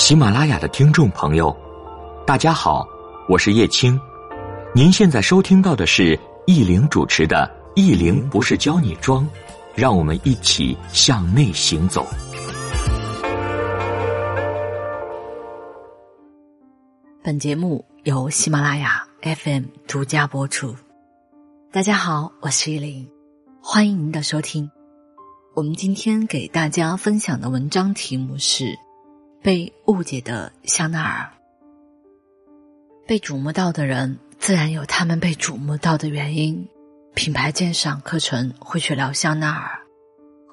喜马拉雅的听众朋友，大家好，我是叶青。您现在收听到的是易玲主持的《易玲不是教你装》，让我们一起向内行走。本节目由喜马拉雅 FM 独家播出。大家好，我是易玲，欢迎您的收听。我们今天给大家分享的文章题目是。被误解的香奈儿，被瞩目到的人自然有他们被瞩目到的原因。品牌鉴赏课程会去聊香奈儿，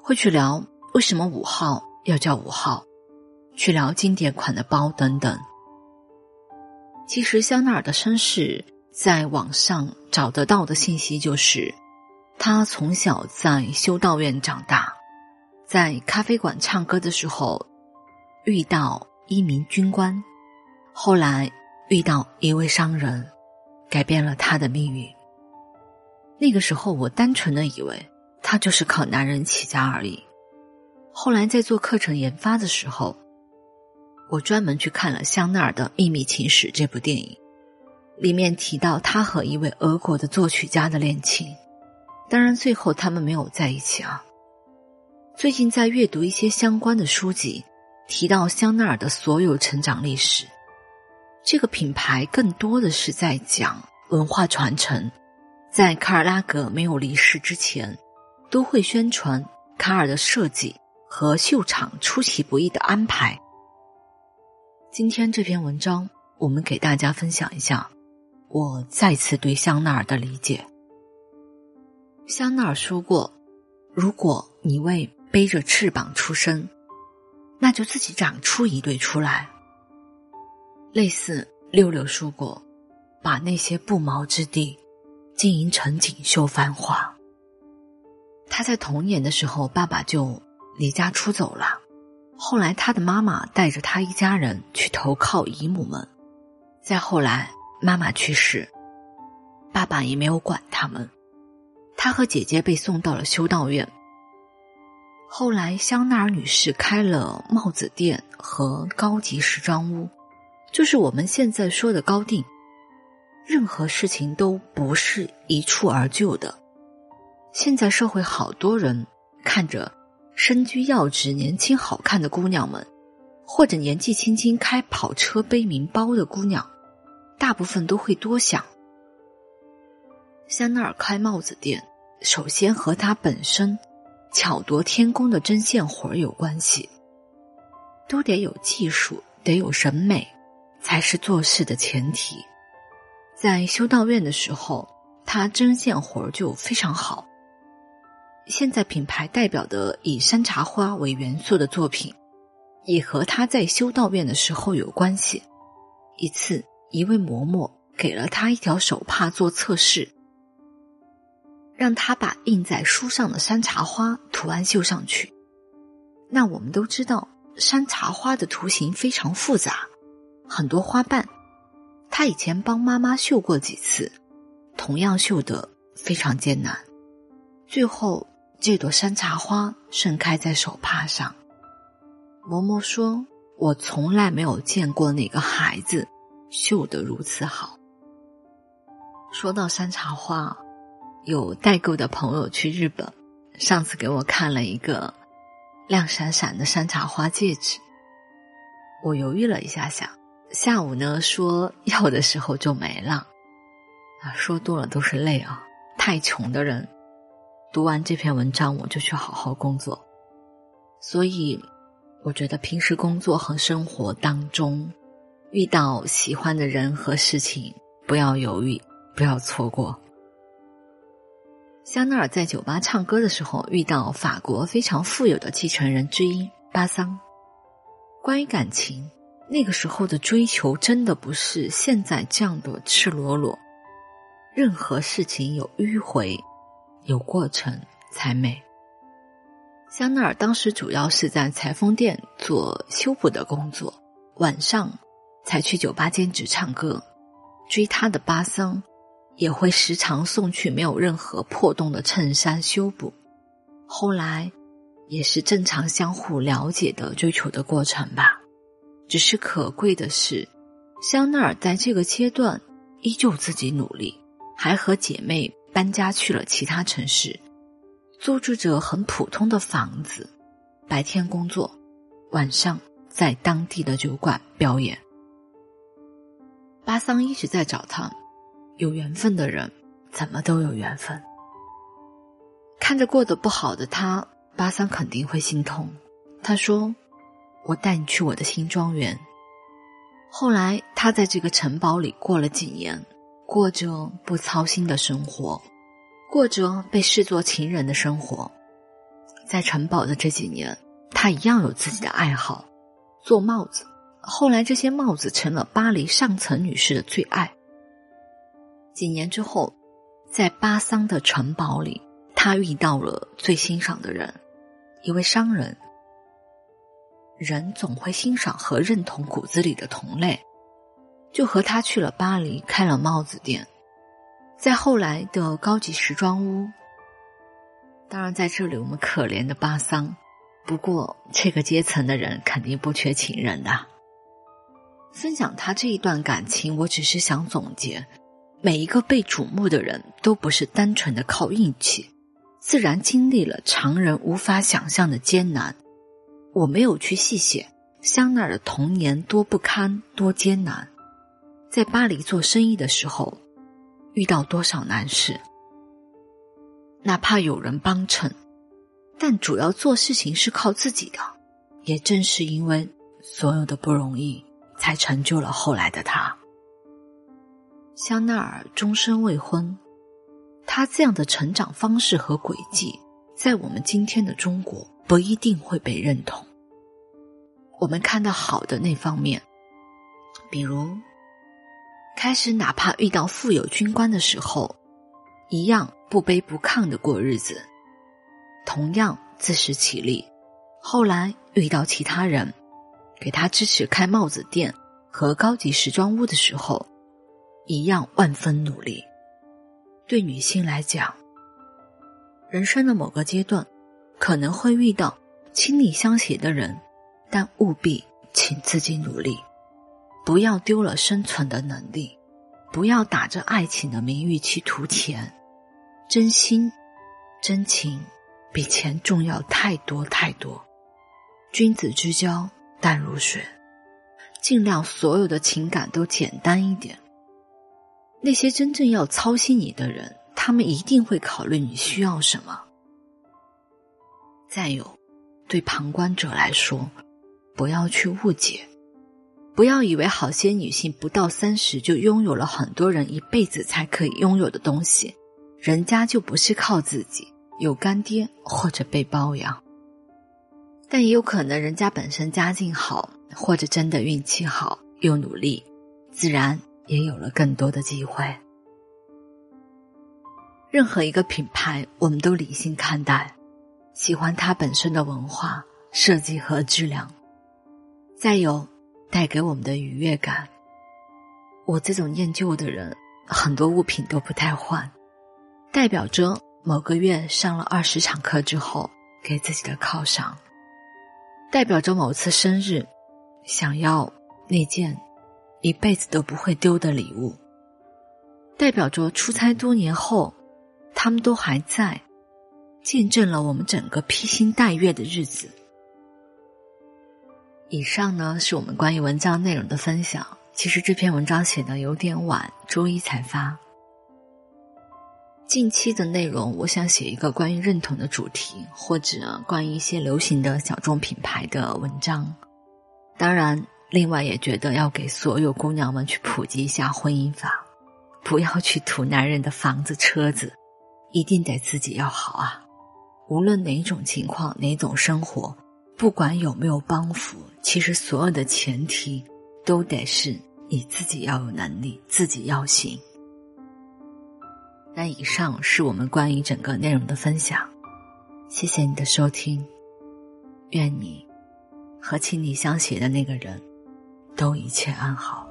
会去聊为什么五号要叫五号，去聊经典款的包等等。其实香奈儿的身世，在网上找得到的信息就是，他从小在修道院长大，在咖啡馆唱歌的时候。遇到一名军官，后来遇到一位商人，改变了他的命运。那个时候，我单纯的以为他就是靠男人起家而已。后来在做课程研发的时候，我专门去看了香奈儿的《秘密情史》这部电影，里面提到他和一位俄国的作曲家的恋情。当然，最后他们没有在一起啊。最近在阅读一些相关的书籍。提到香奈儿的所有成长历史，这个品牌更多的是在讲文化传承。在卡尔拉格没有离世之前，都会宣传卡尔的设计和秀场出其不意的安排。今天这篇文章，我们给大家分享一下我再次对香奈儿的理解。香奈儿说过：“如果你为背着翅膀出生。”那就自己长出一对出来。类似六六说过，把那些不毛之地经营成锦绣繁华。他在童年的时候，爸爸就离家出走了。后来，他的妈妈带着他一家人去投靠姨母们。再后来，妈妈去世，爸爸也没有管他们。他和姐姐被送到了修道院。后来，香奈儿女士开了帽子店和高级时装屋，就是我们现在说的高定。任何事情都不是一蹴而就的。现在社会好多人看着身居要职、年轻好看的姑娘们，或者年纪轻轻开跑车、背名包的姑娘，大部分都会多想：香奈儿开帽子店，首先和她本身。巧夺天工的针线活儿有关系，都得有技术，得有审美，才是做事的前提。在修道院的时候，他针线活儿就非常好。现在品牌代表的以山茶花为元素的作品，也和他在修道院的时候有关系。一次，一位嬷嬷给了他一条手帕做测试。让他把印在书上的山茶花图案绣上去。那我们都知道，山茶花的图形非常复杂，很多花瓣。他以前帮妈妈绣过几次，同样绣得非常艰难。最后，这朵山茶花盛开在手帕上。嬷嬷说：“我从来没有见过哪个孩子绣得如此好。”说到山茶花。有代购的朋友去日本，上次给我看了一个亮闪闪的山茶花戒指。我犹豫了一下，想下午呢说要的时候就没了。啊，说多了都是泪啊！太穷的人，读完这篇文章我就去好好工作。所以，我觉得平时工作和生活当中遇到喜欢的人和事情，不要犹豫，不要错过。香奈儿在酒吧唱歌的时候，遇到法国非常富有的继承人之一巴桑。关于感情，那个时候的追求真的不是现在这样的赤裸裸。任何事情有迂回，有过程才美。香奈儿当时主要是在裁缝店做修补的工作，晚上才去酒吧兼职唱歌。追她的巴桑。也会时常送去没有任何破洞的衬衫修补，后来也是正常相互了解的追求的过程吧。只是可贵的是，香奈儿在这个阶段依旧自己努力，还和姐妹搬家去了其他城市，租住着很普通的房子，白天工作，晚上在当地的酒馆表演。巴桑一直在找他，有缘分的人怎么都有缘分。看着过得不好的他，巴桑肯定会心痛。他说：“我带你去我的新庄园。”后来，他在这个城堡里过了几年，过着不操心的生活，过着被视作情人的生活。在城堡的这几年，他一样有自己的爱好，做帽子。后来，这些帽子成了巴黎上层女士的最爱。几年之后，在巴桑的城堡里，他遇到了最欣赏的人，一位商人。人总会欣赏和认同骨子里的同类，就和他去了巴黎，开了帽子店，在后来的高级时装屋。当然，在这里我们可怜的巴桑，不过这个阶层的人肯定不缺情人的。分享他这一段感情，我只是想总结：每一个被瞩目的人都不是单纯的靠运气，自然经历了常人无法想象的艰难。我没有去细写香奈儿的童年多不堪、多艰难，在巴黎做生意的时候遇到多少难事，哪怕有人帮衬，但主要做事情是靠自己的。也正是因为所有的不容易，才成就了后来的他。香奈儿终身未婚，他这样的成长方式和轨迹，在我们今天的中国不一定会被认同。我们看到好的那方面，比如开始哪怕遇到富有军官的时候，一样不卑不亢的过日子，同样自食其力。后来遇到其他人给他支持开帽子店和高级时装屋的时候，一样万分努力。对女性来讲，人生的某个阶段可能会遇到倾力相携的人。但务必请自己努力，不要丢了生存的能力，不要打着爱情的名誉去图钱。真心、真情比钱重要太多太多。君子之交淡如水，尽量所有的情感都简单一点。那些真正要操心你的人，他们一定会考虑你需要什么。再有，对旁观者来说。不要去误解，不要以为好些女性不到三十就拥有了很多人一辈子才可以拥有的东西，人家就不是靠自己，有干爹或者被包养。但也有可能人家本身家境好，或者真的运气好又努力，自然也有了更多的机会。任何一个品牌，我们都理性看待，喜欢它本身的文化设计和质量。再有，带给我们的愉悦感。我这种念旧的人，很多物品都不太换，代表着某个月上了二十场课之后给自己的犒赏，代表着某次生日想要那件一辈子都不会丢的礼物，代表着出差多年后，他们都还在，见证了我们整个披星戴月的日子。以上呢是我们关于文章内容的分享。其实这篇文章写的有点晚，周一才发。近期的内容，我想写一个关于认同的主题，或者关于一些流行的小众品牌的文章。当然，另外也觉得要给所有姑娘们去普及一下婚姻法，不要去图男人的房子车子，一定得自己要好啊！无论哪种情况，哪种生活。不管有没有帮扶，其实所有的前提都得是你自己要有能力，自己要行。那以上是我们关于整个内容的分享，谢谢你的收听，愿你和请你相携的那个人都一切安好。